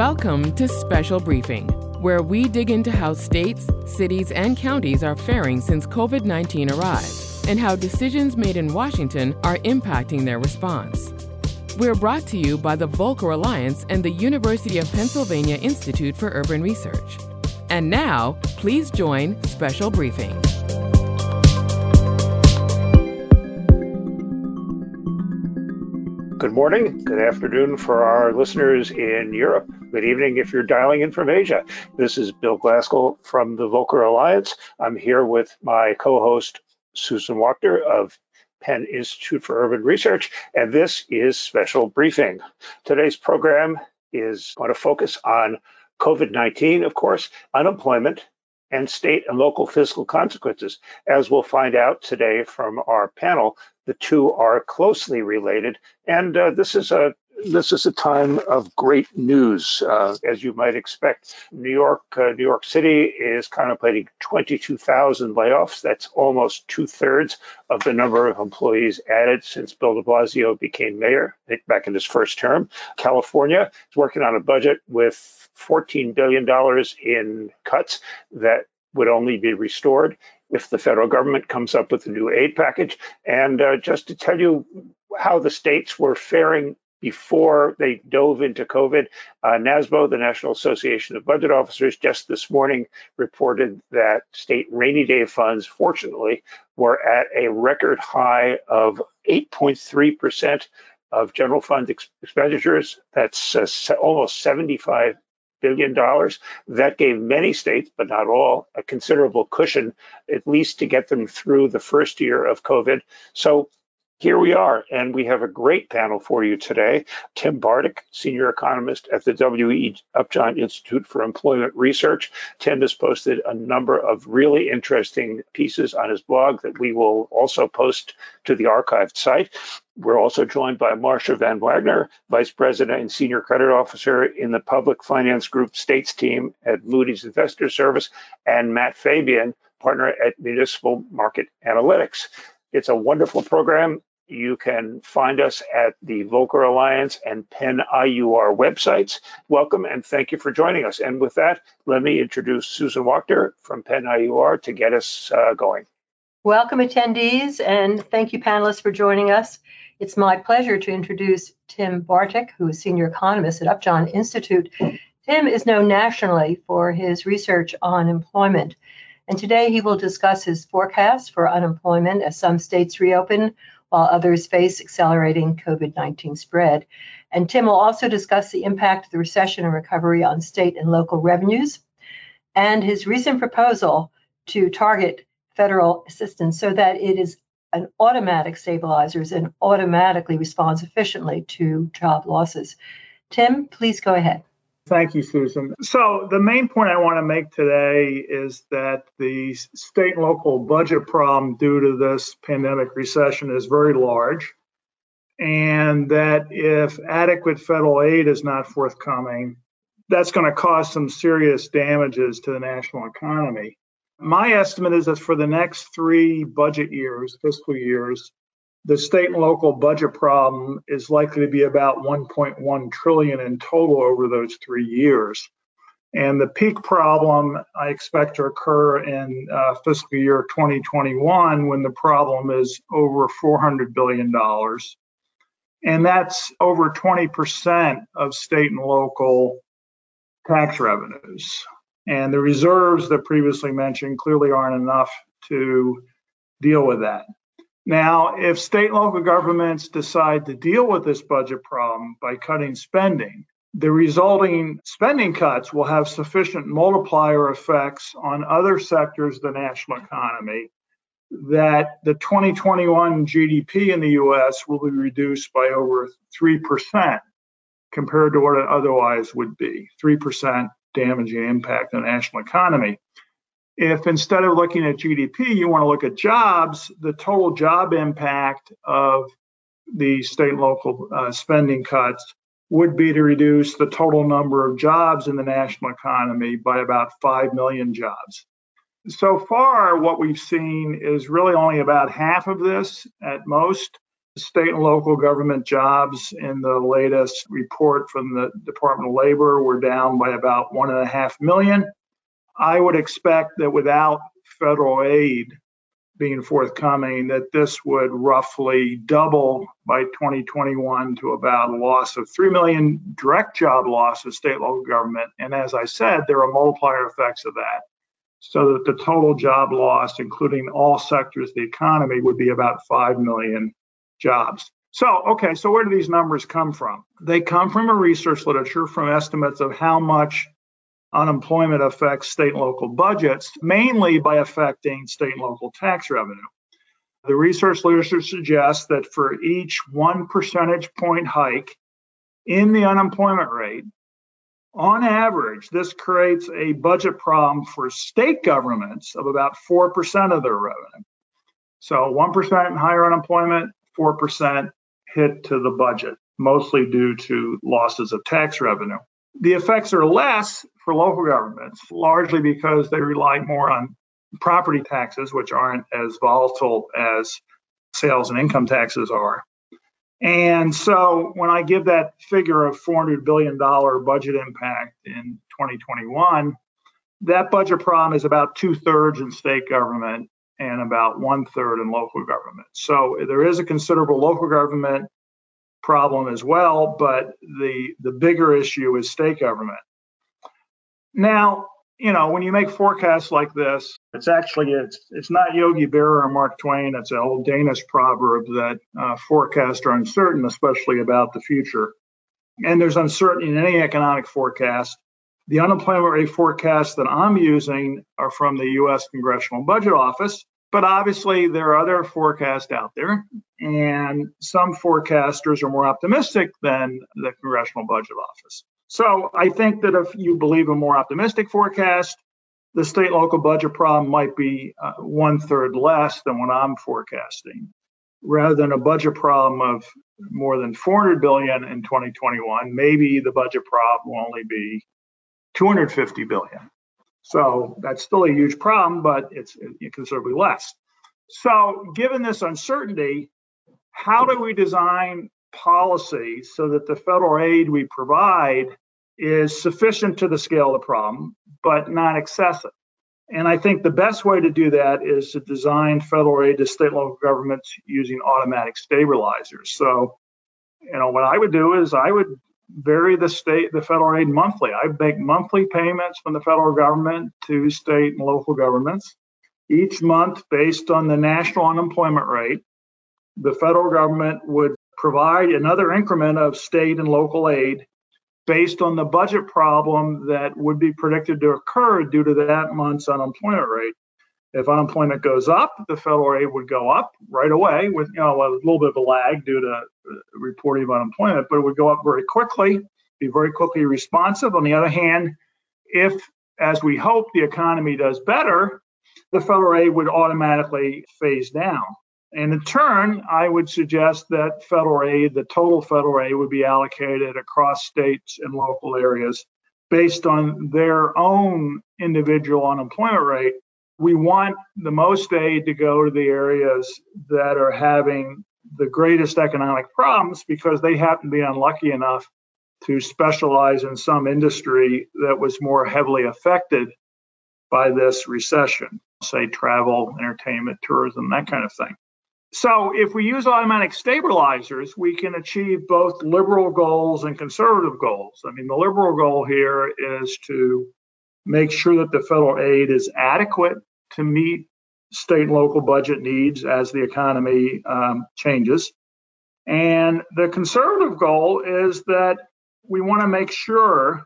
Welcome to Special Briefing, where we dig into how states, cities, and counties are faring since COVID 19 arrived and how decisions made in Washington are impacting their response. We're brought to you by the Volcker Alliance and the University of Pennsylvania Institute for Urban Research. And now, please join Special Briefing. Good morning, good afternoon for our listeners in Europe. Good evening if you're dialing in from Asia. This is Bill Glasgall from the Volcker Alliance. I'm here with my co host, Susan Wachter of Penn Institute for Urban Research, and this is Special Briefing. Today's program is going to focus on COVID 19, of course, unemployment, and state and local fiscal consequences. As we'll find out today from our panel, the two are closely related, and uh, this is a this is a time of great news, uh, as you might expect. New York, uh, New York City is contemplating 22,000 layoffs. That's almost two thirds of the number of employees added since Bill De Blasio became mayor back in his first term. California is working on a budget with $14 billion in cuts that would only be restored if the federal government comes up with a new aid package. And uh, just to tell you how the states were faring before they dove into COVID, uh, NASBO, the National Association of Budget Officers, just this morning reported that state rainy day funds, fortunately, were at a record high of 8.3% of general fund ex- expenditures. That's uh, almost 75 billion dollars. That gave many states, but not all, a considerable cushion, at least to get them through the first year of COVID. So here we are, and we have a great panel for you today. Tim Bartik, senior economist at the W.E. Upjohn Institute for Employment Research. Tim has posted a number of really interesting pieces on his blog that we will also post to the archived site. We're also joined by Marcia Van Wagner, Vice President and Senior Credit Officer in the Public Finance Group States team at Moody's Investor Service, and Matt Fabian, partner at Municipal Market Analytics. It's a wonderful program. You can find us at the Volcker Alliance and Penn IUR websites. Welcome and thank you for joining us. And with that, let me introduce Susan Wachter from Penn IUR to get us uh, going. Welcome, attendees, and thank you, panelists, for joining us. It's my pleasure to introduce Tim Bartik, who is senior economist at Upjohn Institute. Tim is known nationally for his research on employment, and today he will discuss his forecast for unemployment as some states reopen while others face accelerating COVID 19 spread. And Tim will also discuss the impact of the recession and recovery on state and local revenues and his recent proposal to target federal assistance so that it is an automatic stabilizers and automatically responds efficiently to job losses. Tim, please go ahead. Thank you, Susan. So, the main point I want to make today is that the state and local budget problem due to this pandemic recession is very large, and that if adequate federal aid is not forthcoming, that's going to cause some serious damages to the national economy. My estimate is that for the next three budget years, fiscal years, the state and local budget problem is likely to be about 1.1 trillion in total over those three years. And the peak problem I expect to occur in uh, fiscal year 2021 when the problem is over $400 billion. And that's over 20% of state and local tax revenues. And the reserves that previously mentioned clearly aren't enough to deal with that. Now, if state and local governments decide to deal with this budget problem by cutting spending, the resulting spending cuts will have sufficient multiplier effects on other sectors of the national economy that the 2021 GDP in the US will be reduced by over 3% compared to what it otherwise would be 3% damaging impact on the national economy. If instead of looking at GDP, you want to look at jobs, the total job impact of the state and local uh, spending cuts would be to reduce the total number of jobs in the national economy by about 5 million jobs. So far, what we've seen is really only about half of this at most. state and local government jobs in the latest report from the Department of Labor were down by about one and a half million. I would expect that without federal aid being forthcoming, that this would roughly double by 2021 to about a loss of 3 million direct job loss of state local government. And as I said, there are multiplier effects of that. So that the total job loss, including all sectors of the economy, would be about 5 million jobs. So, okay, so where do these numbers come from? They come from a research literature from estimates of how much unemployment affects state and local budgets, mainly by affecting state and local tax revenue. The research literature suggests that for each one percentage point hike in the unemployment rate, on average, this creates a budget problem for state governments of about 4% of their revenue. So 1% higher unemployment, 4% hit to the budget, mostly due to losses of tax revenue. The effects are less for local governments, largely because they rely more on property taxes, which aren't as volatile as sales and income taxes are. And so when I give that figure of $400 billion budget impact in 2021, that budget problem is about two thirds in state government and about one third in local government. So there is a considerable local government problem as well, but the the bigger issue is state government. Now, you know, when you make forecasts like this, it's actually it's it's not Yogi Berra or Mark Twain. It's an old Danish proverb that uh, forecasts are uncertain, especially about the future. And there's uncertainty in any economic forecast. The unemployment rate forecasts that I'm using are from the U.S. Congressional Budget Office, but obviously there are other forecasts out there, and some forecasters are more optimistic than the Congressional Budget Office. So I think that if you believe a more optimistic forecast, the state local budget problem might be uh, one third less than what I'm forecasting. Rather than a budget problem of more than 400 billion in 2021, maybe the budget problem will only be 250 billion. So that's still a huge problem, but it's considerably less. So, given this uncertainty, how do we design policy so that the federal aid we provide is sufficient to the scale of the problem, but not excessive. And I think the best way to do that is to design federal aid to state local governments using automatic stabilizers. So, you know, what I would do is I would vary the state, the federal aid monthly. I make monthly payments from the federal government to state and local governments each month based on the national unemployment rate. The federal government would provide another increment of state and local aid based on the budget problem that would be predicted to occur due to that month's unemployment rate. If unemployment goes up, the federal aid would go up right away with you know a little bit of a lag due to uh, reporting of unemployment, but it would go up very quickly, be very quickly responsive. On the other hand, if as we hope the economy does better, the federal aid would automatically phase down. And in turn, I would suggest that federal aid, the total federal aid, would be allocated across states and local areas based on their own individual unemployment rate. We want the most aid to go to the areas that are having the greatest economic problems because they happen to be unlucky enough to specialize in some industry that was more heavily affected by this recession, say travel, entertainment, tourism, that kind of thing. So if we use automatic stabilizers, we can achieve both liberal goals and conservative goals. I mean, the liberal goal here is to make sure that the federal aid is adequate to meet state and local budget needs as the economy um, changes. And the conservative goal is that we want to make sure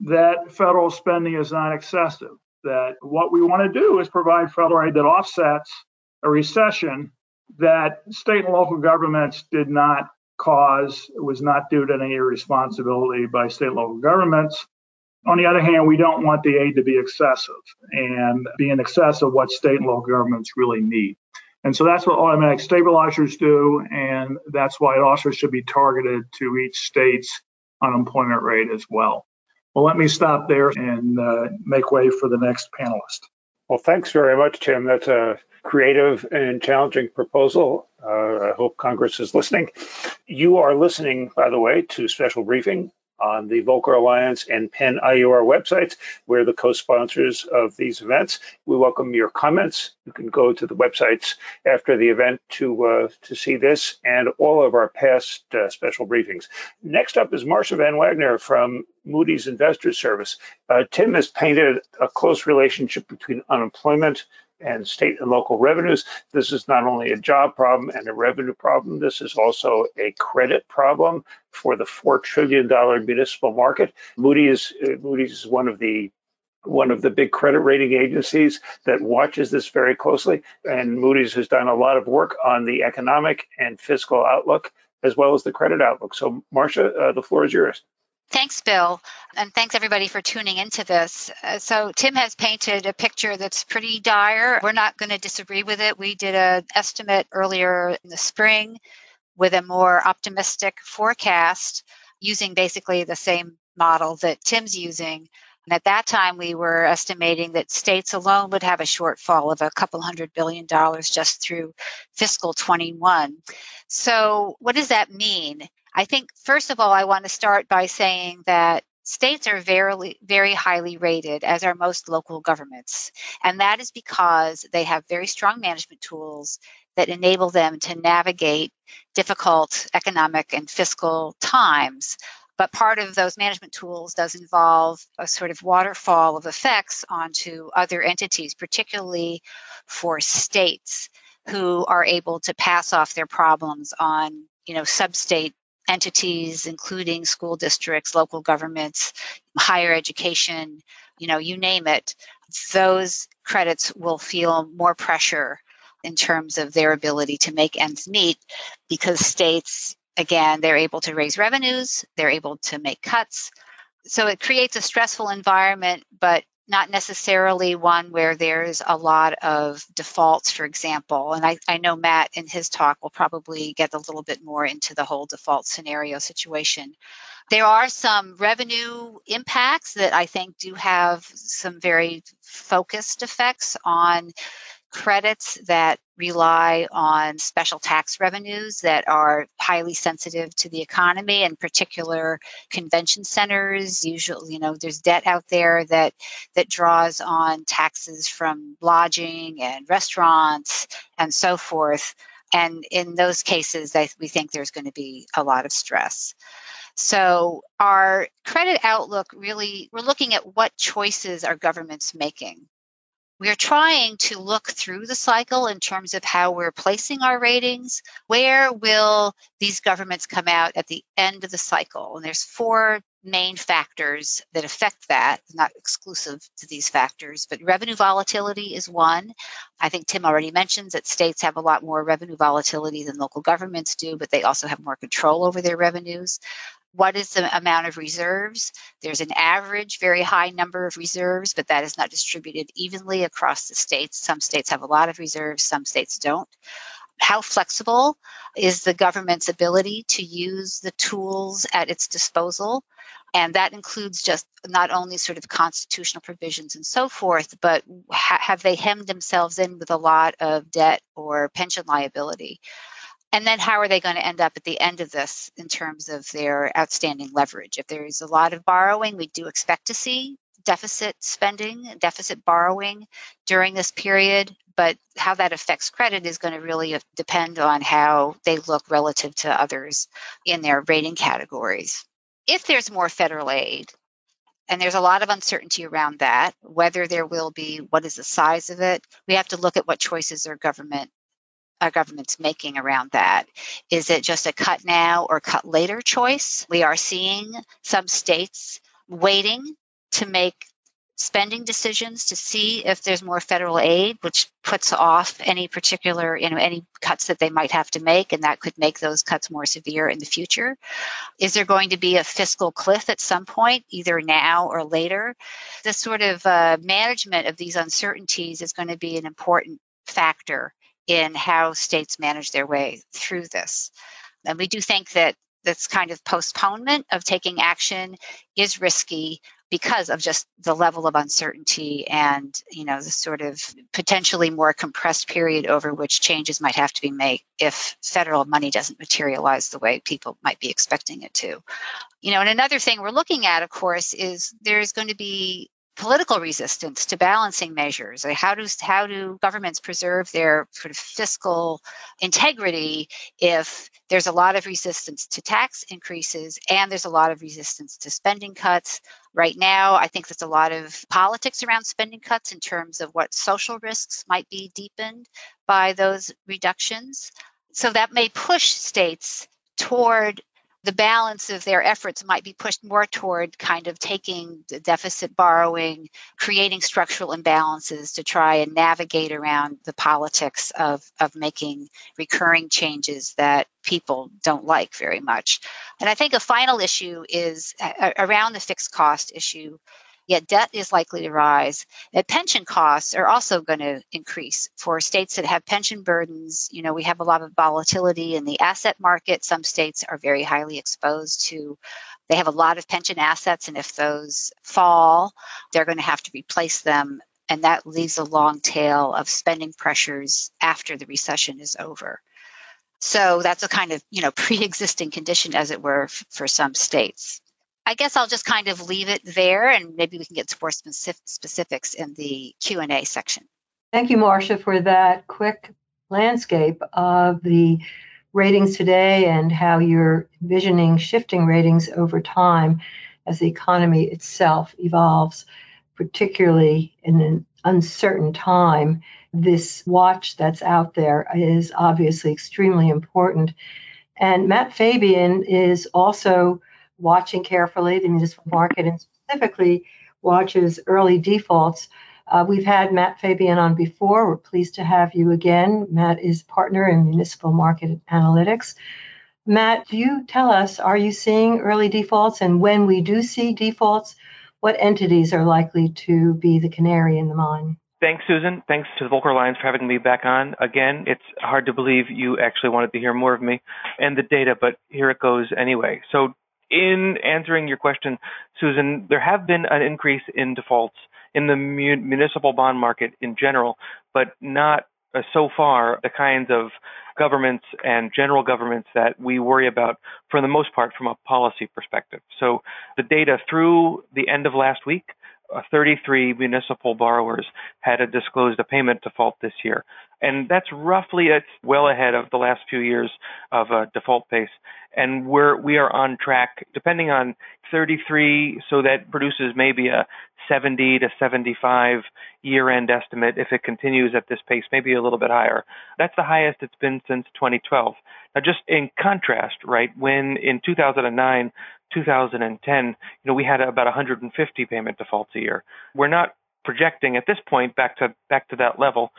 that federal spending is not excessive. That what we want to do is provide federal aid that offsets a recession that state and local governments did not cause, was not due to any responsibility by state and local governments. On the other hand, we don't want the aid to be excessive and be in excess of what state and local governments really need. And so that's what automatic stabilizers do, and that's why it also should be targeted to each state's unemployment rate as well. Well, let me stop there and uh, make way for the next panelist. Well, thanks very much, Tim. That's a creative and challenging proposal. Uh, I hope Congress is listening. You are listening, by the way, to Special Briefing on the Volcker Alliance and Penn IUR websites. We're the co-sponsors of these events. We welcome your comments. You can go to the websites after the event to uh, to see this and all of our past uh, special briefings. Next up is Marcia Van Wagner from Moody's Investors Service. Uh, Tim has painted a close relationship between unemployment and state and local revenues. This is not only a job problem and a revenue problem, this is also a credit problem for the $4 trillion municipal market. Moody's, uh, Moody's is one of the one of the big credit rating agencies that watches this very closely. And Moody's has done a lot of work on the economic and fiscal outlook as well as the credit outlook. So, Marcia, uh, the floor is yours. Thanks, Bill. And thanks everybody for tuning into this. Uh, so Tim has painted a picture that's pretty dire. We're not going to disagree with it. We did an estimate earlier in the spring with a more optimistic forecast using basically the same model that Tim's using. And at that time, we were estimating that states alone would have a shortfall of a couple hundred billion dollars just through fiscal 21. So, what does that mean? I think, first of all, I want to start by saying that states are very, very highly rated, as are most local governments. And that is because they have very strong management tools that enable them to navigate difficult economic and fiscal times. But part of those management tools does involve a sort of waterfall of effects onto other entities, particularly for states who are able to pass off their problems on you know sub-state entities, including school districts, local governments, higher education, you know, you name it, those credits will feel more pressure in terms of their ability to make ends meet because states, again, they're able to raise revenues, they're able to make cuts. So it creates a stressful environment, but not necessarily one where there's a lot of defaults, for example. And I, I know Matt in his talk will probably get a little bit more into the whole default scenario situation. There are some revenue impacts that I think do have some very focused effects on credits that rely on special tax revenues that are highly sensitive to the economy in particular convention centers. Usually you know there's debt out there that that draws on taxes from lodging and restaurants and so forth. And in those cases I, we think there's going to be a lot of stress. So our credit outlook really we're looking at what choices are governments making we're trying to look through the cycle in terms of how we're placing our ratings. Where will these governments come out at the end of the cycle? And there's four main factors that affect that, not exclusive to these factors, but revenue volatility is one. I think Tim already mentions that states have a lot more revenue volatility than local governments do, but they also have more control over their revenues. What is the amount of reserves? There's an average very high number of reserves, but that is not distributed evenly across the states. Some states have a lot of reserves, some states don't. How flexible is the government's ability to use the tools at its disposal? And that includes just not only sort of constitutional provisions and so forth, but ha- have they hemmed themselves in with a lot of debt or pension liability? And then how are they going to end up at the end of this in terms of their outstanding leverage? If there is a lot of borrowing, we do expect to see deficit spending, deficit borrowing during this period, but how that affects credit is going to really depend on how they look relative to others in their rating categories. If there's more federal aid, and there's a lot of uncertainty around that, whether there will be, what is the size of it, we have to look at what choices our government our government's making around that. Is it just a cut now or cut later choice? We are seeing some states waiting to make spending decisions to see if there's more federal aid, which puts off any particular, you know, any cuts that they might have to make, and that could make those cuts more severe in the future. Is there going to be a fiscal cliff at some point, either now or later? This sort of uh, management of these uncertainties is going to be an important factor in how states manage their way through this. And we do think that this kind of postponement of taking action is risky, because of just the level of uncertainty and you know the sort of potentially more compressed period over which changes might have to be made if federal money doesn't materialize the way people might be expecting it to you know and another thing we're looking at of course is there's going to be political resistance to balancing measures. How do how do governments preserve their sort of fiscal integrity if there's a lot of resistance to tax increases and there's a lot of resistance to spending cuts? Right now, I think there's a lot of politics around spending cuts in terms of what social risks might be deepened by those reductions. So that may push states toward the balance of their efforts might be pushed more toward kind of taking deficit borrowing, creating structural imbalances to try and navigate around the politics of, of making recurring changes that people don't like very much. And I think a final issue is around the fixed cost issue yet debt is likely to rise. And pension costs are also going to increase for states that have pension burdens. You know, we have a lot of volatility in the asset market. Some states are very highly exposed to they have a lot of pension assets, and if those fall, they're going to have to replace them. And that leaves a long tail of spending pressures after the recession is over. So that's a kind of, you know, pre-existing condition, as it were, for some states. I guess I'll just kind of leave it there, and maybe we can get to more specific, specifics in the Q and A section. Thank you, Marcia, for that quick landscape of the ratings today and how you're envisioning shifting ratings over time as the economy itself evolves, particularly in an uncertain time. This watch that's out there is obviously extremely important. And Matt Fabian is also watching carefully the municipal market and specifically watches early defaults. Uh, we've had Matt Fabian on before. We're pleased to have you again. Matt is partner in municipal market analytics. Matt, do you tell us, are you seeing early defaults? And when we do see defaults, what entities are likely to be the canary in the mine? Thanks, Susan. Thanks to the Volcker Alliance for having me back on. Again, it's hard to believe you actually wanted to hear more of me and the data, but here it goes anyway. So in answering your question, Susan, there have been an increase in defaults in the municipal bond market in general, but not uh, so far the kinds of governments and general governments that we worry about for the most part from a policy perspective. So the data through the end of last week uh, 33 municipal borrowers had a disclosed a payment default this year. And that's roughly it's well ahead of the last few years of a default pace. And we're we are on track, depending on 33, so that produces maybe a 70 to 75 year-end estimate if it continues at this pace, maybe a little bit higher. That's the highest it's been since 2012. Now, just in contrast, right, when in 2009 2010, you know, we had about 150 payment defaults a year. We're not projecting at this point back to back to that level,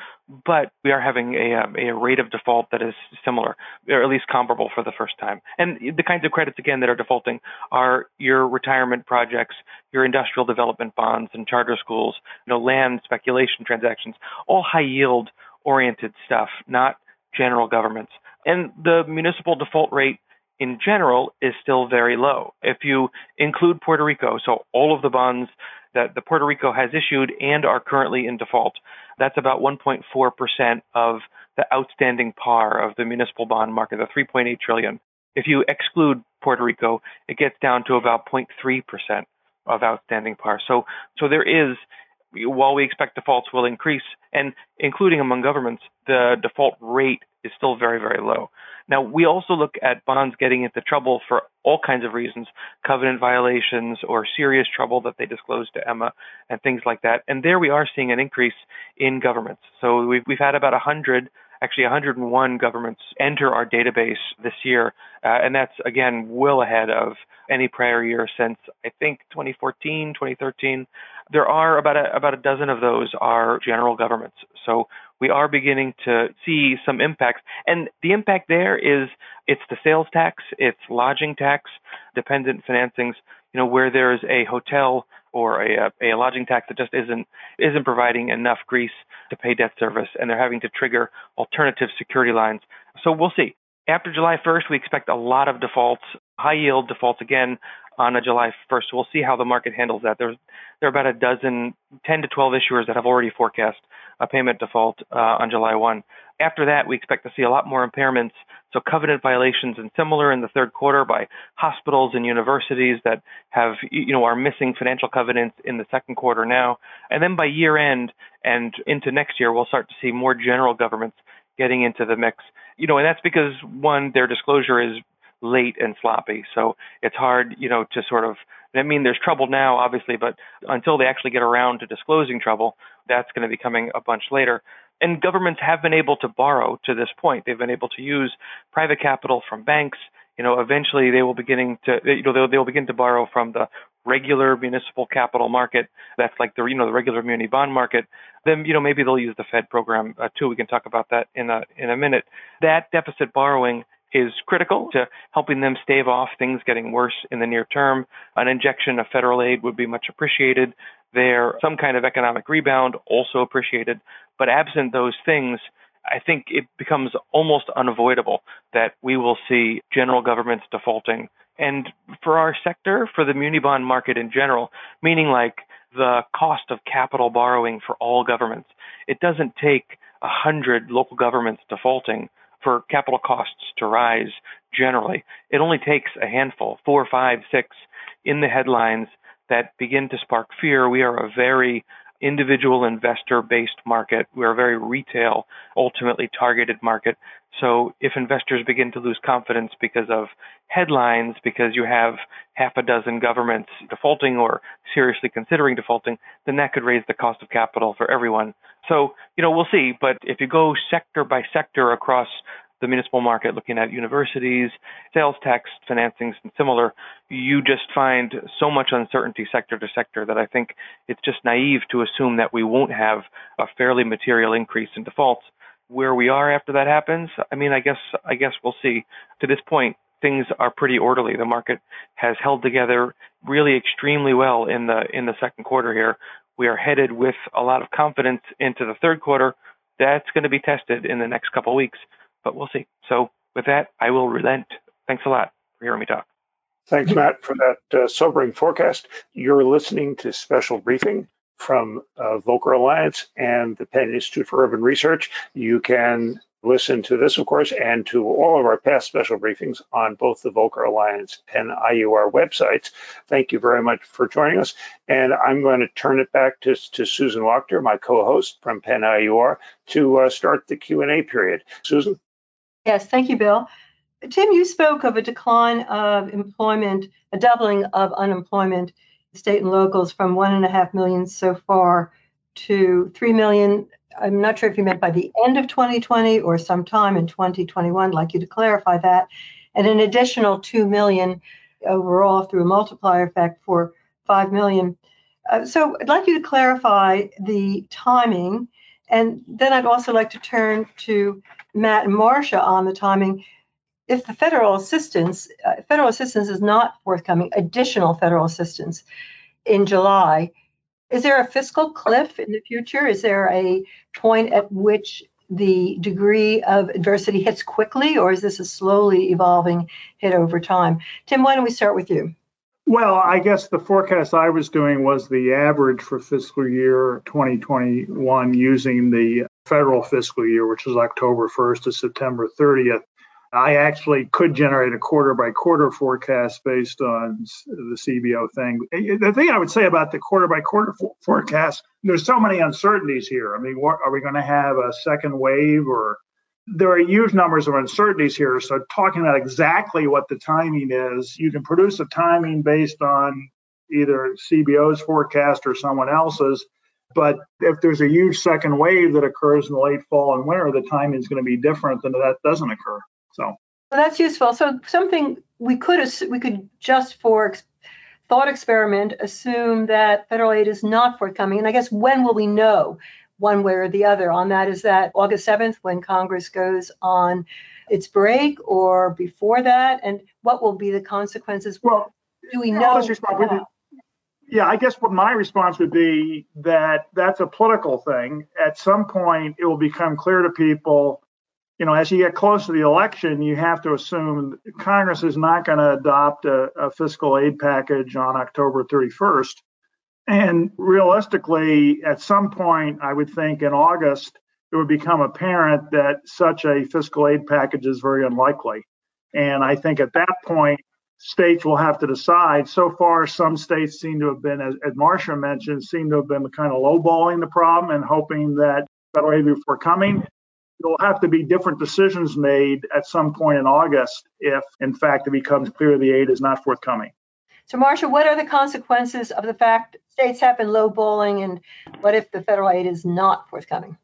but we are having a, um, a rate of default that is similar, or at least comparable for the first time. And the kinds of credits again that are defaulting are your retirement projects, your industrial development bonds and charter schools, you know, land speculation transactions, all high yield oriented stuff, not general governments. And the municipal default rate in general is still very low. If you include Puerto Rico, so all of the bonds that the Puerto Rico has issued and are currently in default, that's about 1.4% of the outstanding par of the municipal bond market, the 3.8 trillion. If you exclude Puerto Rico, it gets down to about 0.3% of outstanding par. So so there is while we expect defaults will increase and including among governments, the default rate is still very very low. Now, we also look at bonds getting into trouble for all kinds of reasons, covenant violations or serious trouble that they disclose to EMMA and things like that. And there we are seeing an increase in governments. So we've, we've had about 100 actually 101 governments enter our database this year, uh, and that's again well ahead of any prior year since I think 2014, 2013. There are about a, about a dozen of those are general governments. So we are beginning to see some impacts. And the impact there is it's the sales tax, it's lodging tax, dependent financings, you know, where there's a hotel or a, a lodging tax that just isn't isn't providing enough grease to pay debt service and they're having to trigger alternative security lines. So we'll see. After July 1st, we expect a lot of defaults, high yield defaults again, on a July 1st. We'll see how the market handles that. There's there are about a dozen, 10 to 12 issuers that have already forecast a payment default uh, on July 1. After that, we expect to see a lot more impairments, so covenant violations and similar in the third quarter by hospitals and universities that have, you know, are missing financial covenants in the second quarter now. And then by year end and into next year, we'll start to see more general governments getting into the mix. You know, and that's because one, their disclosure is late and sloppy. So it's hard, you know, to sort of I mean, there's trouble now, obviously, but until they actually get around to disclosing trouble, that's going to be coming a bunch later. And governments have been able to borrow to this point. They've been able to use private capital from banks. You know, eventually they will beginning to, you know, they'll, they'll begin to borrow from the regular municipal capital market. That's like the, you know, the regular muni bond market. Then, you know, maybe they'll use the Fed program uh, too. We can talk about that in a in a minute. That deficit borrowing is critical to helping them stave off things getting worse in the near term. An injection of federal aid would be much appreciated. There, some kind of economic rebound also appreciated. But absent those things, I think it becomes almost unavoidable that we will see general governments defaulting. And for our sector, for the muni bond market in general, meaning like the cost of capital borrowing for all governments, it doesn't take a hundred local governments defaulting for capital costs to rise generally. It only takes a handful, four, five, six, in the headlines that begin to spark fear. We are a very individual investor based market. We're a very retail, ultimately targeted market. So if investors begin to lose confidence because of headlines, because you have half a dozen governments defaulting or seriously considering defaulting, then that could raise the cost of capital for everyone. So, you know, we'll see. But if you go sector by sector across the municipal market, looking at universities, sales tax financings, and similar, you just find so much uncertainty sector to sector that I think it's just naive to assume that we won't have a fairly material increase in defaults. Where we are after that happens, I mean, I guess I guess we'll see. To this point, things are pretty orderly. The market has held together really extremely well in the in the second quarter here. We are headed with a lot of confidence into the third quarter. That's going to be tested in the next couple of weeks but we'll see. So with that, I will relent. Thanks a lot for hearing me talk. Thanks, Matt, for that uh, sobering forecast. You're listening to special briefing from uh, Volcker Alliance and the Penn Institute for Urban Research. You can listen to this, of course, and to all of our past special briefings on both the Volcker Alliance and IUR websites. Thank you very much for joining us. And I'm going to turn it back to, to Susan Wachter, my co-host from Penn IUR, to uh, start the Q&A period. Susan? Yes, thank you, Bill. Tim, you spoke of a decline of employment, a doubling of unemployment, state and locals from one and a half million so far to three million. I'm not sure if you meant by the end of 2020 or sometime in 2021. I'd like you to clarify that. And an additional two million overall through a multiplier effect for five million. Uh, so I'd like you to clarify the timing. And then I'd also like to turn to Matt and Marcia on the timing. If the federal assistance, uh, federal assistance is not forthcoming, additional federal assistance in July, is there a fiscal cliff in the future? Is there a point at which the degree of adversity hits quickly, or is this a slowly evolving hit over time? Tim, why don't we start with you? Well, I guess the forecast I was doing was the average for fiscal year 2021 using the federal fiscal year, which is October 1st to September 30th. I actually could generate a quarter by quarter forecast based on the CBO thing. The thing I would say about the quarter by quarter forecast, there's so many uncertainties here. I mean, what, are we going to have a second wave or there are huge numbers of uncertainties here. So talking about exactly what the timing is, you can produce a timing based on either CBO's forecast or someone else's. But if there's a huge second wave that occurs in the late fall and winter, the timing is going to be different than that doesn't occur. So well, that's useful. So something we could we could just for ex- thought experiment assume that federal aid is not forthcoming. And I guess when will we know one way or the other on that? Is that August 7th when Congress goes on its break or before that? And what will be the consequences? Well, do we know? Yeah, I guess what my response would be that that's a political thing. At some point, it will become clear to people you know, as you get close to the election, you have to assume Congress is not going to adopt a, a, fiscal aid package on October 31st. And realistically, at some point, I would think in August, it would become apparent that such a fiscal aid package is very unlikely. And I think at that point, states will have to decide. So far, some states seem to have been, as, as Marcia mentioned, seem to have been kind of lowballing the problem and hoping that federal aid before coming there'll have to be different decisions made at some point in August if, in fact, it becomes clear the aid is not forthcoming. So, Marcia, what are the consequences of the fact states have been lowballing, and what if the federal aid is not forthcoming?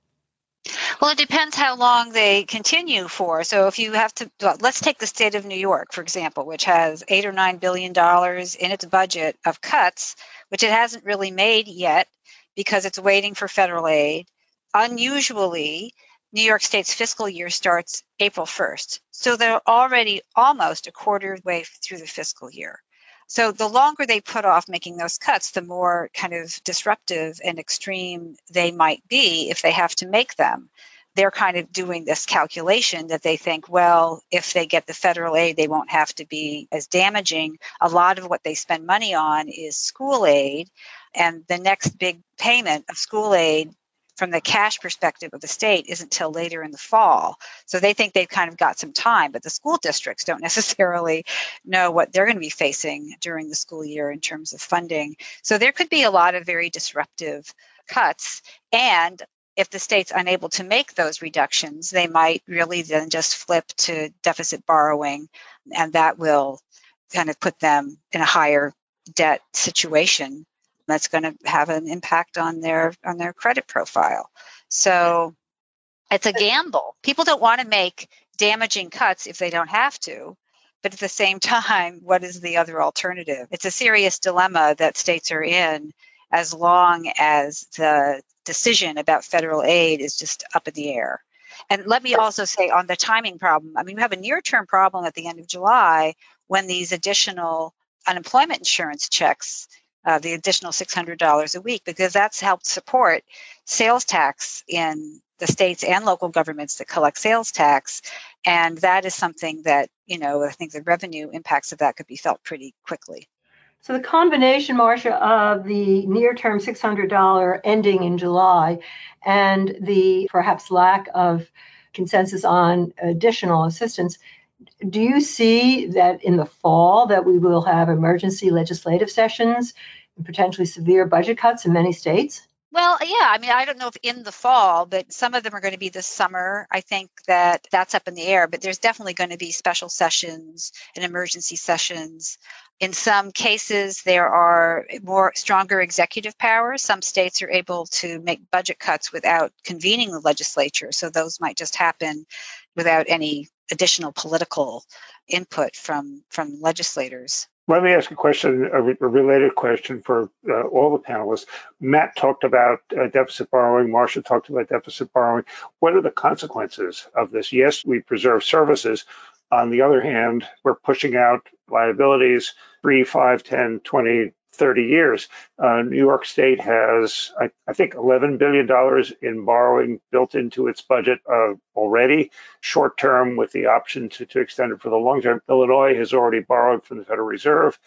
Well, it depends how long they continue for. So, if you have to, well, let's take the state of New York, for example, which has eight or nine billion dollars in its budget of cuts, which it hasn't really made yet because it's waiting for federal aid. Unusually, New York State's fiscal year starts April 1st. So they're already almost a quarter way through the fiscal year. So the longer they put off making those cuts, the more kind of disruptive and extreme they might be if they have to make them. They're kind of doing this calculation that they think, well, if they get the federal aid, they won't have to be as damaging. A lot of what they spend money on is school aid. And the next big payment of school aid from the cash perspective of the state isn't till later in the fall. So they think they've kind of got some time, but the school districts don't necessarily know what they're going to be facing during the school year in terms of funding. So there could be a lot of very disruptive cuts. And if the state's unable to make those reductions, they might really then just flip to deficit borrowing, and that will kind of put them in a higher debt situation that's going to have an impact on their on their credit profile. So it's a gamble. People don't want to make damaging cuts if they don't have to. But at the same time, what is the other alternative? It's a serious dilemma that states are in as long as the decision about federal aid is just up in the air. And let me also say on the timing problem, I mean, we have a near term problem at the end of July when these additional unemployment insurance checks uh, the additional $600 a week because that's helped support sales tax in the states and local governments that collect sales tax. And that is something that, you know, I think the revenue impacts of that could be felt pretty quickly. So the combination, Marcia, of the near-term $600 ending in July and the perhaps lack of consensus on additional assistance, do you see that in the fall that we will have emergency legislative sessions potentially severe budget cuts in many states? Well, yeah, I mean, I don't know if in the fall, but some of them are going to be this summer. I think that that's up in the air, but there's definitely going to be special sessions and emergency sessions. In some cases, there are more stronger executive powers. Some states are able to make budget cuts without convening the legislature, so those might just happen without any additional political input from from legislators. Let me ask a question, a, re- a related question for uh, all the panelists. Matt talked about uh, deficit borrowing. Marcia talked about deficit borrowing. What are the consequences of this? Yes, we preserve services. On the other hand, we're pushing out liabilities three, five, 10, 20, 30 years. Uh, New York State has, I, I, think, $11 billion in borrowing built into its budget uh, already, short term with the option to, to extend it for the long term. Illinois has already borrowed from the Federal Reserve,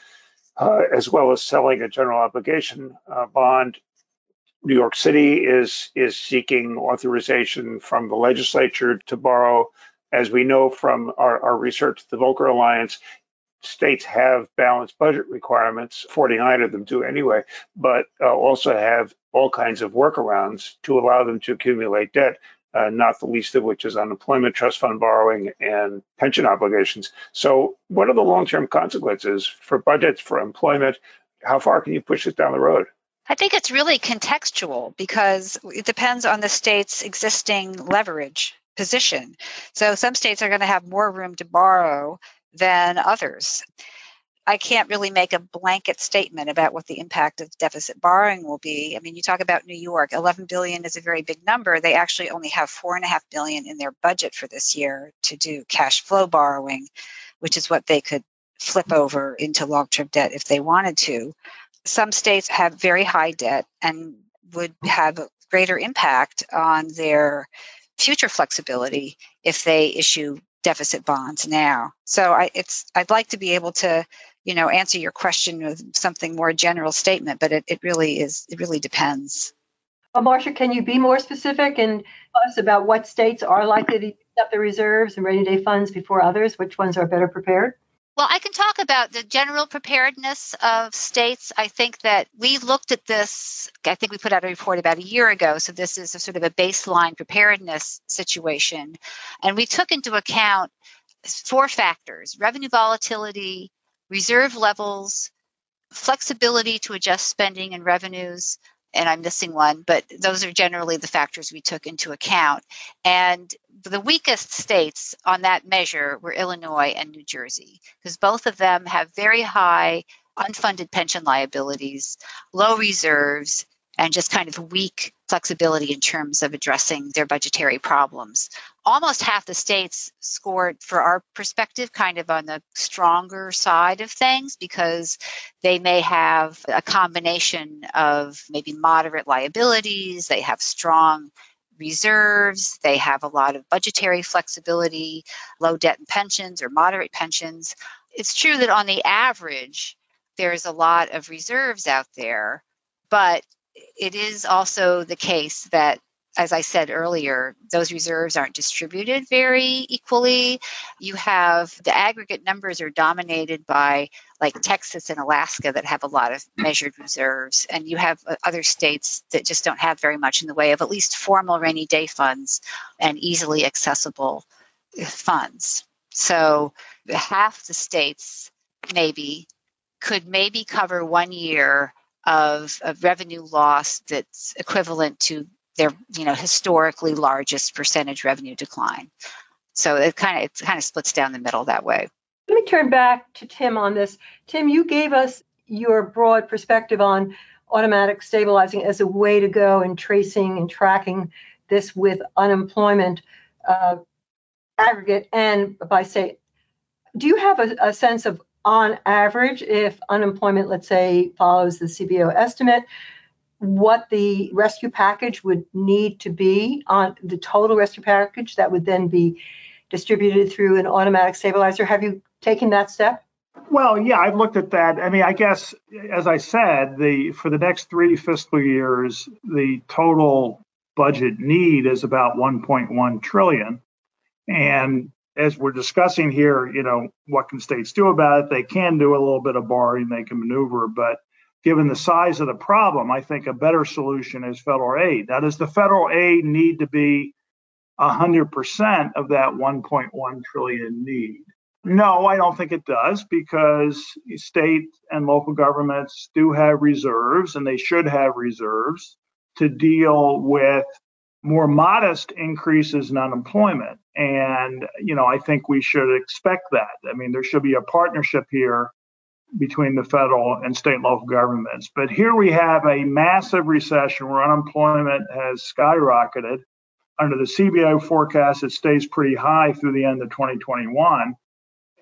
uh, as well as selling a general obligation uh, bond. New York City is is seeking authorization from the legislature to borrow as we know from our, our, research, the Volcker Alliance states have balanced budget requirements, 49 of them do anyway, but uh, also have all kinds of workarounds to allow them to accumulate debt, uh, not the least of which is unemployment trust fund borrowing and pension obligations. So, what are the long term consequences for budgets, for employment? How far can you push it down the road? I think it's really contextual because it depends on the state's existing leverage position. So some states are going to have more room to borrow than others. I can't really make a blanket statement about what the impact of deficit borrowing will be. I mean, you talk about New York, 11 billion is a very big number. They actually only have four and a half billion in their budget for this year to do cash flow borrowing, which is what they could flip over into long-term debt if they wanted to. Some states have very high debt and would have a greater impact on their future flexibility if they issue deficit bonds now. So I, it's I'd like to be able to you know answer your question with something more general statement, but it, it really is it really depends. Well, Marcia, can you be more specific and tell us about what states are likely to up the reserves and rainy day funds before others? Which ones are better prepared? Well, I can talk about the general preparedness of states. I think that we looked at this, I think we put out a report about a year ago. So, this is a sort of a baseline preparedness situation. And we took into account four factors revenue volatility, reserve levels, flexibility to adjust spending and revenues, and I'm missing one, but those are generally the factors we took into account. And the weakest states on that measure were Illinois and New Jersey, because both of them have very high unfunded pension liabilities, low reserves, and just kind of weak flexibility in terms of addressing their budgetary problems. Almost half the states scored, for our perspective, kind of on the stronger side of things because they may have a combination of maybe moderate liabilities, they have strong reserves, they have a lot of budgetary flexibility, low debt and pensions or moderate pensions. It's true that on the average, there's a lot of reserves out there, but it is also the case that as I said earlier, those reserves aren't distributed very equally. You have the aggregate numbers are dominated by like Texas and Alaska that have a lot of measured reserves, and you have uh, other states that just don't have very much in the way of at least formal rainy day funds and easily accessible funds. So half the states maybe could maybe cover one year of, of revenue loss that's equivalent to their you know historically largest percentage revenue decline. So it kind of it kind of splits down the middle that way. Let me turn back to Tim on this. Tim, you gave us your broad perspective on automatic stabilizing as a way to go in tracing and tracking this with unemployment uh, aggregate and by state. Do you have a, a sense of on average, if unemployment, let's say, follows the CBO estimate, what the rescue package would need to be on the total rescue package that would then be distributed through an automatic stabilizer. Have you taken that step? Well, yeah, I've looked at that. I mean, I guess as I said, the for the next three fiscal years, the total budget need is about 1.1 trillion, and as we're discussing here, you know, what can states do about it? They can do a little bit of borrowing, they can maneuver, but given the size of the problem, I think a better solution is federal aid. Now, does the federal aid need to be 100% of that 1.1 trillion need? No, I don't think it does because state and local governments do have reserves and they should have reserves to deal with more modest increases in unemployment. And, you know, I think we should expect that. I mean, there should be a partnership here between the federal and state and local governments. But here we have a massive recession where unemployment has skyrocketed. Under the CBO forecast, it stays pretty high through the end of 2021.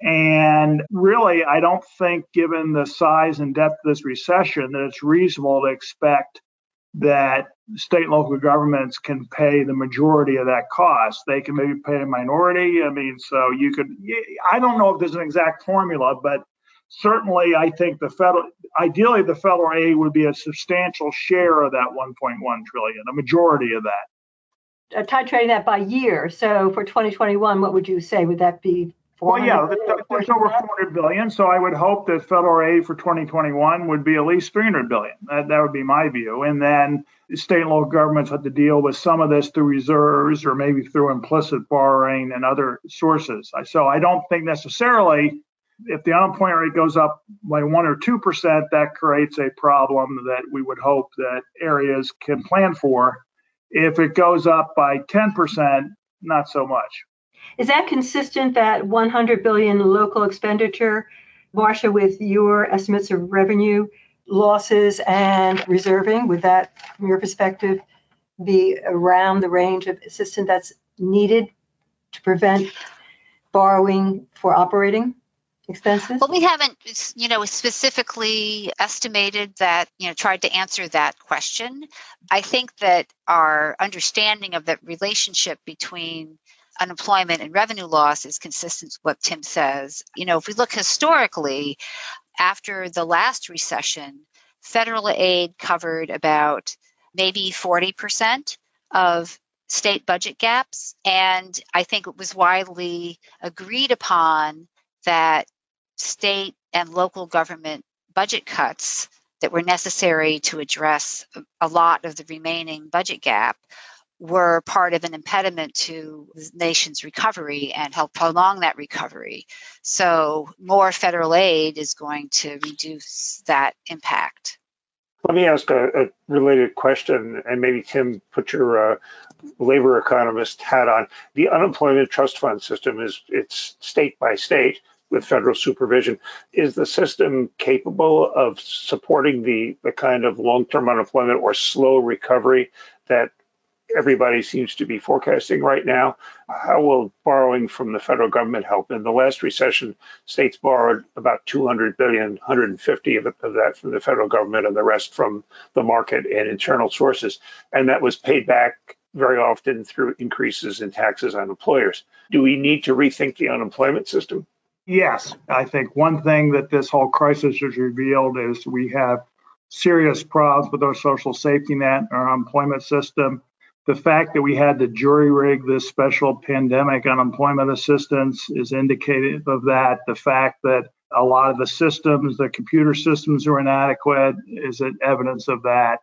And really, I don't think, given the size and depth of this recession, that it's reasonable to expect that state and local governments can pay the majority of that cost. They can maybe pay a minority. I mean, so you could, I don't know if there's an exact formula, but certainly I think the federal, ideally, the federal aid would be a substantial share of that 1.1 trillion, a majority of that. Uh, titrating that by year. So for 2021, what would you say? Would that be well, yeah, there's over 400 billion. So I would hope that federal aid for 2021 would be at least 300 billion. That, that would be my view. And then state and local governments have to deal with some of this through reserves or maybe through implicit borrowing and other sources. So I don't think necessarily if the unemployment rate goes up by one or two percent, that creates a problem that we would hope that areas can plan for. If it goes up by 10 percent, not so much. Is that consistent that 100 billion local expenditure, Marcia, with your estimates of revenue losses and reserving? Would that, from your perspective, be around the range of assistance that's needed to prevent borrowing for operating expenses? Well, we haven't, you know, specifically estimated that, you know, tried to answer that question. I think that our understanding of the relationship between unemployment and revenue loss is consistent with what Tim says. You know, if we look historically, after the last recession, federal aid covered about maybe 40% of state budget gaps. And I think it was widely agreed upon that state and local government budget cuts that were necessary to address a lot of the remaining budget gap were part of an impediment to the nation's recovery and help prolong that recovery. So, more federal aid is going to reduce that impact. Let me ask a, a related question, and maybe Tim, put your uh, labor economist hat on. The unemployment trust fund system is it's state by state with federal supervision. Is the system capable of supporting the, the kind of long-term unemployment or slow recovery that everybody seems to be forecasting right now. How will borrowing from the federal government help? In the last recession, states borrowed about 200 billion, 150 of, of that from the federal government and the rest from the market and internal sources. And that was paid back very often through increases in taxes on employers. Do we need to rethink the unemployment system? Yes, I think one thing that this whole crisis has revealed is we have serious problems with our social safety net, our employment system the fact that we had to jury rig this special pandemic unemployment assistance is indicative of that. The fact that a lot of the systems, the computer systems are inadequate is evidence of that.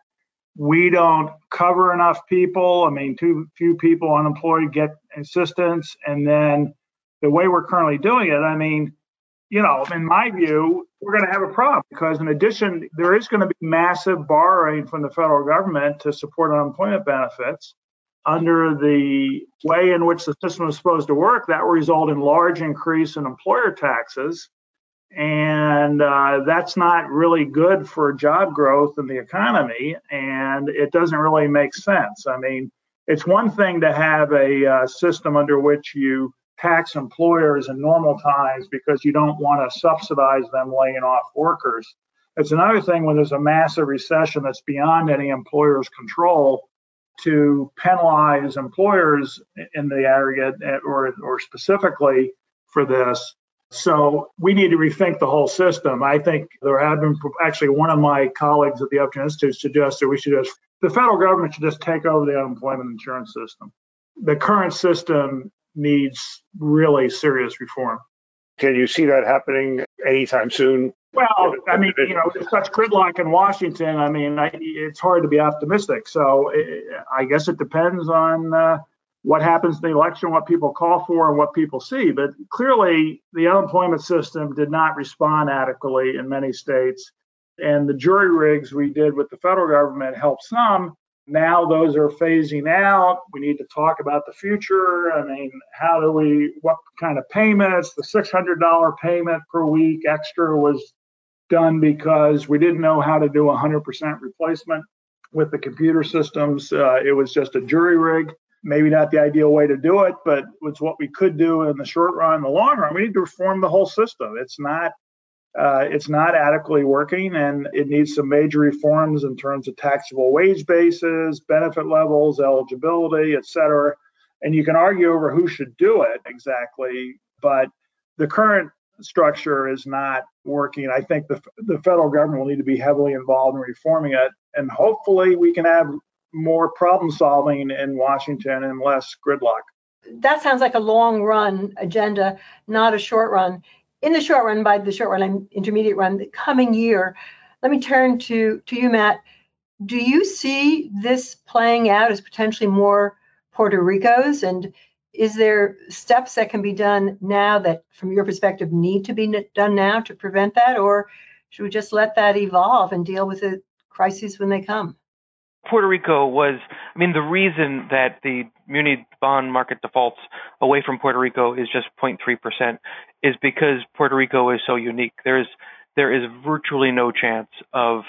We don't cover enough people. I mean, too few people unemployed get assistance. And then the way we're currently doing it, I mean, you know, in my view, we're going to have a problem because, in addition, there is going to be massive borrowing from the federal government to support unemployment benefits. Under the way in which the system is supposed to work, that will result in large increase in employer taxes, and uh, that's not really good for job growth in the economy, and it doesn't really make sense. I mean, it's one thing to have a uh, system under which you tax employers in normal times because you don't want to subsidize them laying off workers. It's another thing when there's a massive recession that's beyond any employer's control to penalize employers in the area eh, or, or specifically for this. So we need to rethink the whole system. I think there have been actually one of my colleagues at the Upjohn Institute suggested we should just the federal government should just take over the unemployment insurance system. The current system needs really serious reform. Can you see that happening anytime soon? Well, I mean, you know, there's such gridlock in Washington. I mean, I, it's hard to be optimistic. So it, I guess it depends on uh, what happens in the election, what people call for, and what people see. But clearly, the unemployment system did not respond adequately in many states. And the jury rigs we did with the federal government helped some, now those are phasing out. We need to talk about the future. I mean, how do we, what kind of payments? The $600 payment per week extra was done because we didn't know how to do 100% replacement with the computer systems. Uh, it was just a jury rig. Maybe not the ideal way to do it, but it's what we could do in the short run. In the long run, we need to reform the whole system. It's not uh, it's not adequately working and it needs some major reforms in terms of taxable wage bases, benefit levels, eligibility, et cetera. And you can argue over who should do it exactly, but the current structure is not working. I think the, the federal government will need to be heavily involved in reforming it. And hopefully we can have more problem solving in Washington and less gridlock. That sounds like a long run agenda, not a short run in the short run, by the short run, I'm intermediate run, the coming year, let me turn to, to you, Matt. Do you see this playing out as potentially more Puerto Rico's? And is there steps that can be done now that, from your perspective, need to be done now to prevent that? Or should we just let that evolve and deal with the crises when they come? Puerto Rico was, I mean, the reason that the muni bond market defaults away from Puerto Rico is just 0.3% is because Puerto Rico is so unique. There is there is virtually no chance of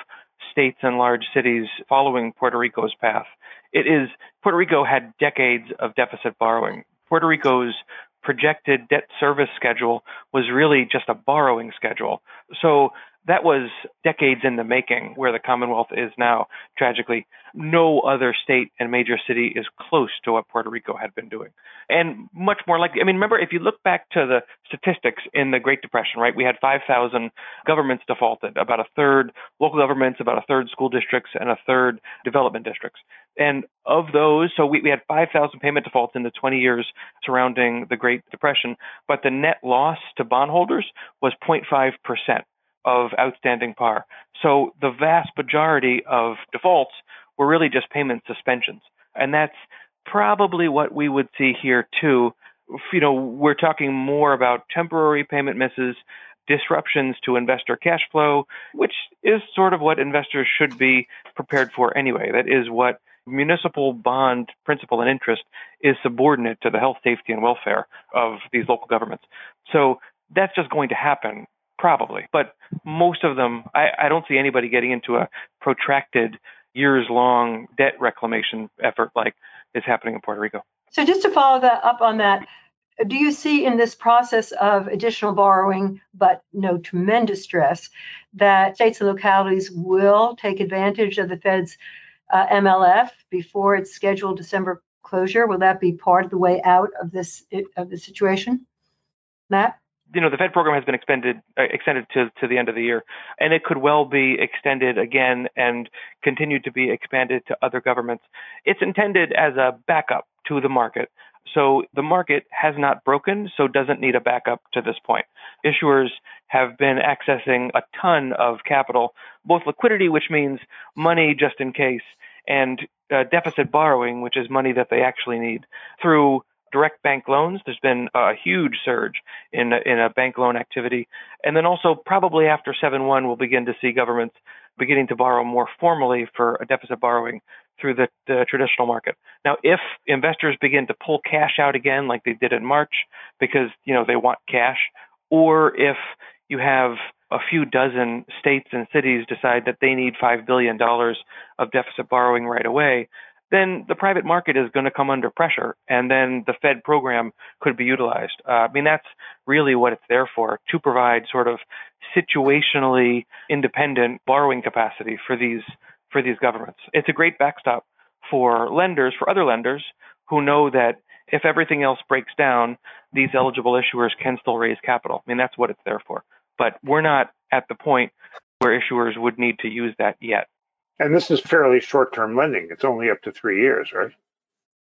states and large cities following Puerto Rico's path. It is Puerto Rico had decades of deficit borrowing. Puerto Rico's projected debt service schedule was really just a borrowing schedule. So that was decades in the making where the Commonwealth is now, tragically. No other state and major city is close to what Puerto Rico had been doing. And much more likely, I mean, remember, if you look back to the statistics in the Great Depression, right, we had 5,000 governments defaulted, about a third local governments, about a third school districts, and a third development districts. And of those, so we, we had 5,000 payment defaults in the 20 years surrounding the Great Depression, but the net loss to bondholders was 0.5 percent of outstanding par. So the vast majority of defaults were really just payment suspensions. And that's probably what we would see here too. You know, we're talking more about temporary payment misses, disruptions to investor cash flow, which is sort of what investors should be prepared for anyway. That is what municipal bond principal and interest is subordinate to the health, safety, and welfare of these local governments. So that's just going to happen Probably, but most of them, I, I don't see anybody getting into a protracted, years-long debt reclamation effort like is happening in Puerto Rico. So, just to follow that up on that, do you see in this process of additional borrowing, but no tremendous stress, that states and localities will take advantage of the Fed's uh, MLF before its scheduled December closure? Will that be part of the way out of this of the situation, Matt? You know the Fed program has been extended uh, extended to to the end of the year, and it could well be extended again and continue to be expanded to other governments. It's intended as a backup to the market. So the market has not broken, so doesn't need a backup to this point. Issuers have been accessing a ton of capital, both liquidity, which means money just in case, and uh, deficit borrowing, which is money that they actually need, through direct bank loans. There's been a huge surge in in a bank loan activity, and then also probably after 7/1, we'll begin to see governments beginning to borrow more formally for deficit borrowing through the, the traditional market. Now, if investors begin to pull cash out again, like they did in March, because you know they want cash, or if you have a few dozen states and cities decide that they need $5 billion of deficit borrowing right away, then the private market is going to come under pressure, and then the Fed program could be utilized. Uh, I mean, that's really what it's there for to provide sort of situationally independent borrowing capacity for these for these governments. It's a great backstop for lenders, for other lenders who know that if everything else breaks down, these eligible issuers can still raise capital. I mean, that's what it's there for. But we're not at the point where issuers would need to use that yet. And this is fairly short-term lending. It's only up to three years, right?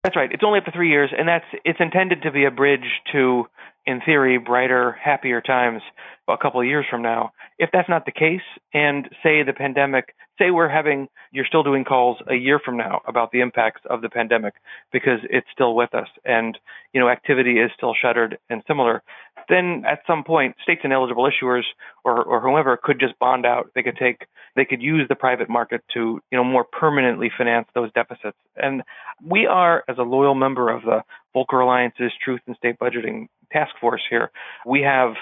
That's right. It's only up to three years, and that's it's intended to be a bridge to, in theory, brighter, happier times a couple of years from now. If that's not the case, and say the pandemic, say we're having, you're still doing calls a year from now about the impacts of the pandemic because it's still with us, and you know activity is still shuttered and similar then at some point states and eligible issuers or, or whoever could just bond out. They could take they could use the private market to you know more permanently finance those deficits. And we are as a loyal member of the Volcker Alliance's Truth and State Budgeting Task Force here. We have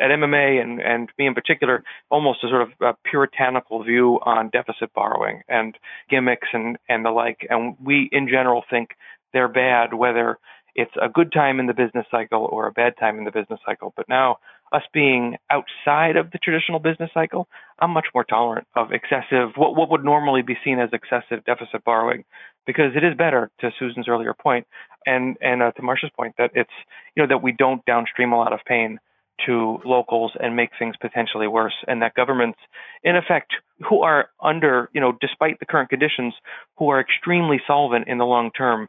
at MMA and, and me in particular, almost a sort of a puritanical view on deficit borrowing and gimmicks and, and the like. And we, in general, think they're bad, whether it's a good time in the business cycle or a bad time in the business cycle. But now, us being outside of the traditional business cycle, I'm much more tolerant of excessive, what, what would normally be seen as excessive deficit borrowing, because it is better, to Susan's earlier point, and and uh, to Marcia's point, that it's you know that we don't downstream a lot of pain to locals and make things potentially worse, and that governments, in effect, who are under, you know, despite the current conditions, who are extremely solvent in the long term,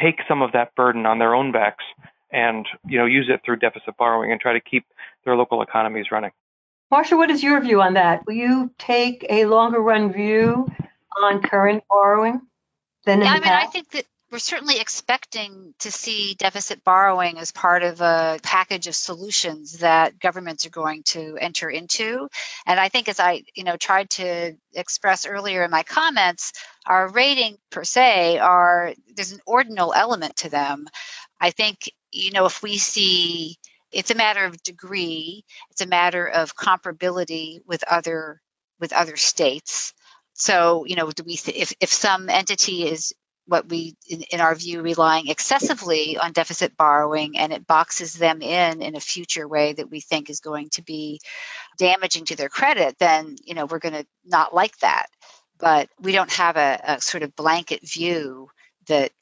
take some of that burden on their own backs and you know use it through deficit borrowing and try to keep their local economies running. Marcia, what is your view on that? Will you take a longer run view on current borrowing than yeah, in I the mean, past? I think that we're certainly expecting to see deficit borrowing as part of a package of solutions that governments are going to enter into. And I think, as I you know tried to express earlier in my comments, our rating per se are there's an ordinal element to them. I think you know if we see it's a matter of degree, it's a matter of comparability with other with other states. So you know, do we if if some entity is what we, in, in, our view, relying excessively on deficit borrowing, and it boxes them in in a future way that we think is going to be damaging to their credit, then you know we're going to not like that. But we don't have a, a sort of blanket view that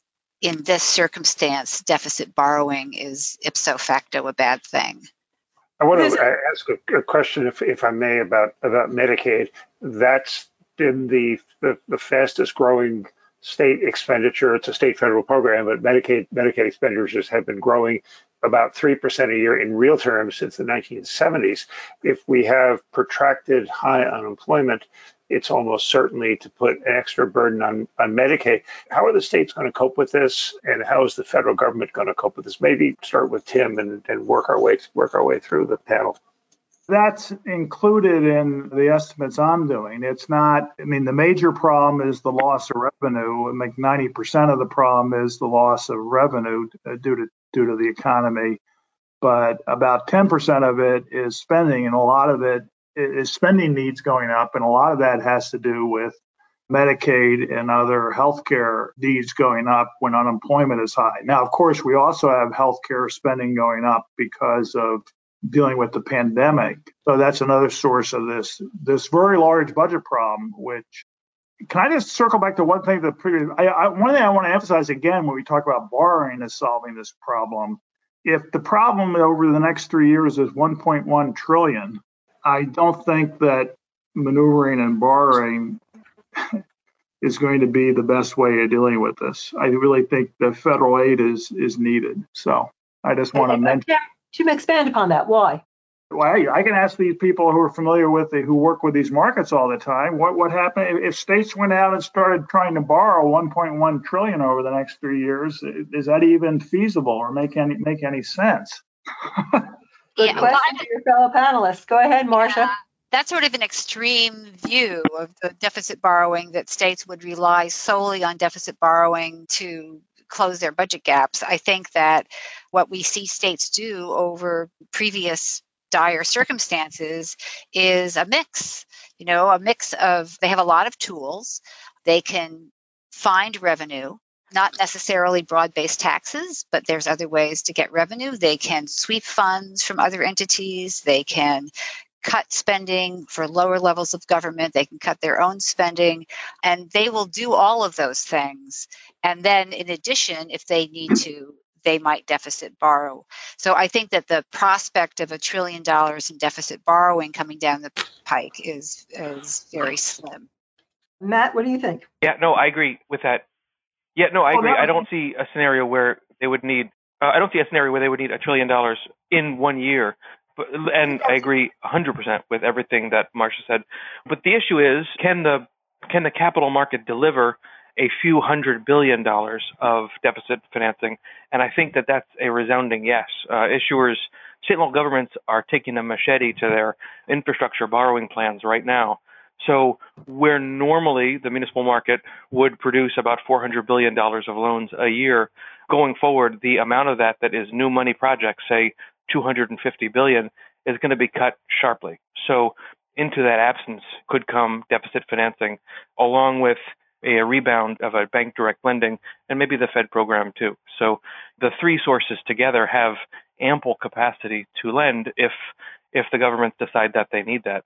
in this circumstance, deficit borrowing is ipso facto a bad thing. I want to ask a, a, question, if, if I may, about about Medicaid. That's been the, the, the fastest growing state expenditure. It's a state federal program, but Medicaid Medicaid expenditures have been growing about 3% a year in real terms since the 1970s. If we have protracted high unemployment, it's almost certainly to put an extra burden on, on Medicaid. How are the states going to cope with this, and how is the federal government going to cope with this? Maybe start with Tim and, and work our way work our way through the panel. That's included in the estimates I'm doing. It's not, I mean, the major problem is the loss of revenue. I think 90% of the problem is the loss of revenue uh, due to due to the economy. But about 10% of it is spending, and a lot of it is spending needs going up. And a lot of that has to do with Medicaid and other healthcare needs going up when unemployment is high. Now, of course, we also have healthcare spending going up because of dealing with the pandemic. So that's another source of this this very large budget problem. Which can I just circle back to one thing? The previous I, I, one thing I want to emphasize again when we talk about borrowing is solving this problem. If the problem over the next three years is 1.1 trillion, I don't think that maneuvering and borrowing is going to be the best way of dealing with this. I really think the federal aid is is needed. So I just want to mention to expand upon that. Why? Well, I can ask these people who are familiar with the, who work with these markets all the time. What what happened if states went out and started trying to borrow 1.1 trillion over the next three years? Is that even feasible or make any make any sense? Good yeah, question well, to your fellow panelists. Go ahead, Marcia. Yeah, that's sort of an extreme view of the deficit borrowing that states would rely solely on deficit borrowing to close their budget gaps. I think that what we see states do over previous dire circumstances is a mix, you know, a mix of they have a lot of tools. They can find revenue, not necessarily broad based taxes, but there's other ways to get revenue. They can sweep funds from other entities. They can cut spending for lower levels of government. They can cut their own spending, and they will do all of those things. And then, in addition, if they need to, they might deficit borrow. So I think that the prospect of a trillion dollars in deficit borrowing coming down the pike is is very slim. Matt, what do you think? Yeah, no, I agree with that. Yeah, no, I agree. I don't see a scenario where they would need. Uh, I don't see a scenario where they would need a trillion dollars in one year. But, and I agree 100% with everything that Marcia said. But the issue is, can the can the capital market deliver a few hundred billion dollars of deficit financing? And I think that that's a resounding yes. Uh, issuers, state and local governments are taking a machete to their infrastructure borrowing plans right now. So, where normally the municipal market would produce about $400 billion of loans a year, going forward, the amount of that that is new money projects, say 250 billion, is going to be cut sharply. So, into that absence could come deficit financing, along with a rebound of a bank direct lending and maybe the Fed program too. So, the three sources together have ample capacity to lend if if the governments decide that they need that.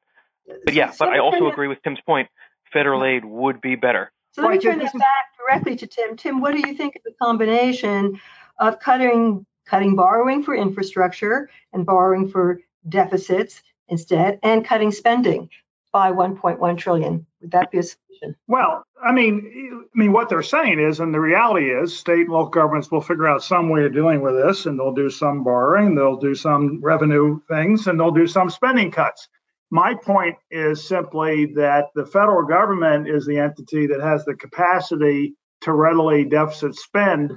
But yeah, but I also agree with Tim's point. Federal aid would be better. So let me turn that back directly to Tim. Tim, what do you think of the combination of cutting cutting borrowing for infrastructure and borrowing for deficits instead, and cutting spending by 1.1 trillion? Would that be a solution? Well, I mean, I mean, what they're saying is, and the reality is, state and local governments will figure out some way of dealing with this, and they'll do some borrowing, they'll do some revenue things, and they'll do some spending cuts. My point is simply that the federal government is the entity that has the capacity to readily deficit spend.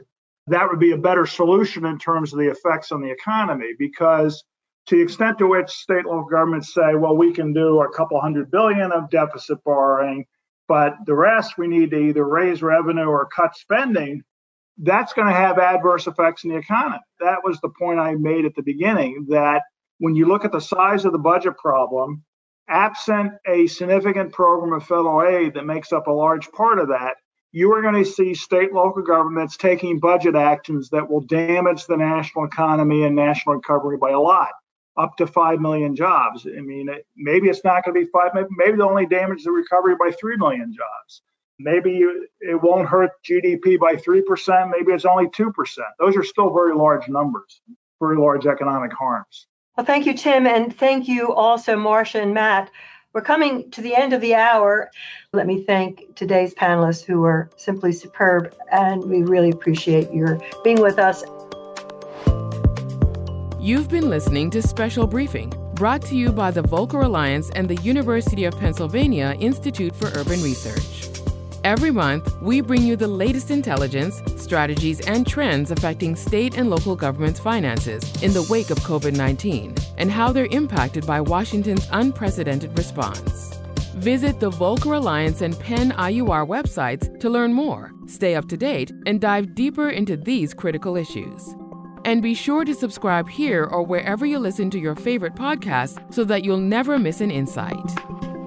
That would be a better solution in terms of the effects on the economy because to the extent to which state and local governments say, well, we can do a couple hundred billion of deficit borrowing, but the rest we need to either raise revenue or cut spending, that's going to have adverse effects in the economy. That was the point I made at the beginning that when you look at the size of the budget problem, absent a significant program of federal aid that makes up a large part of that, you are going to see state local governments taking budget actions that will damage the national economy and national recovery by a lot up to 5 million jobs. I mean maybe it's not going to be 5 maybe, maybe they'll only damage the recovery by 3 million jobs. Maybe it won't hurt gdp by 3% maybe it's only 2% those are still very large numbers very large economic harms. Well thank you tim and thank you also marcia and matt. We're coming to the end of the hour. Let me thank today's panelists who were simply superb, and we really appreciate your being with us. You've been listening to Special Briefing, brought to you by the Volcker Alliance and the University of Pennsylvania Institute for Urban Research. Every month, we bring you the latest intelligence, strategies, and trends affecting state and local governments' finances in the wake of COVID 19 and how they're impacted by Washington's unprecedented response. Visit the Volcker Alliance and Penn IUR websites to learn more, stay up to date, and dive deeper into these critical issues. And be sure to subscribe here or wherever you listen to your favorite podcasts so that you'll never miss an insight.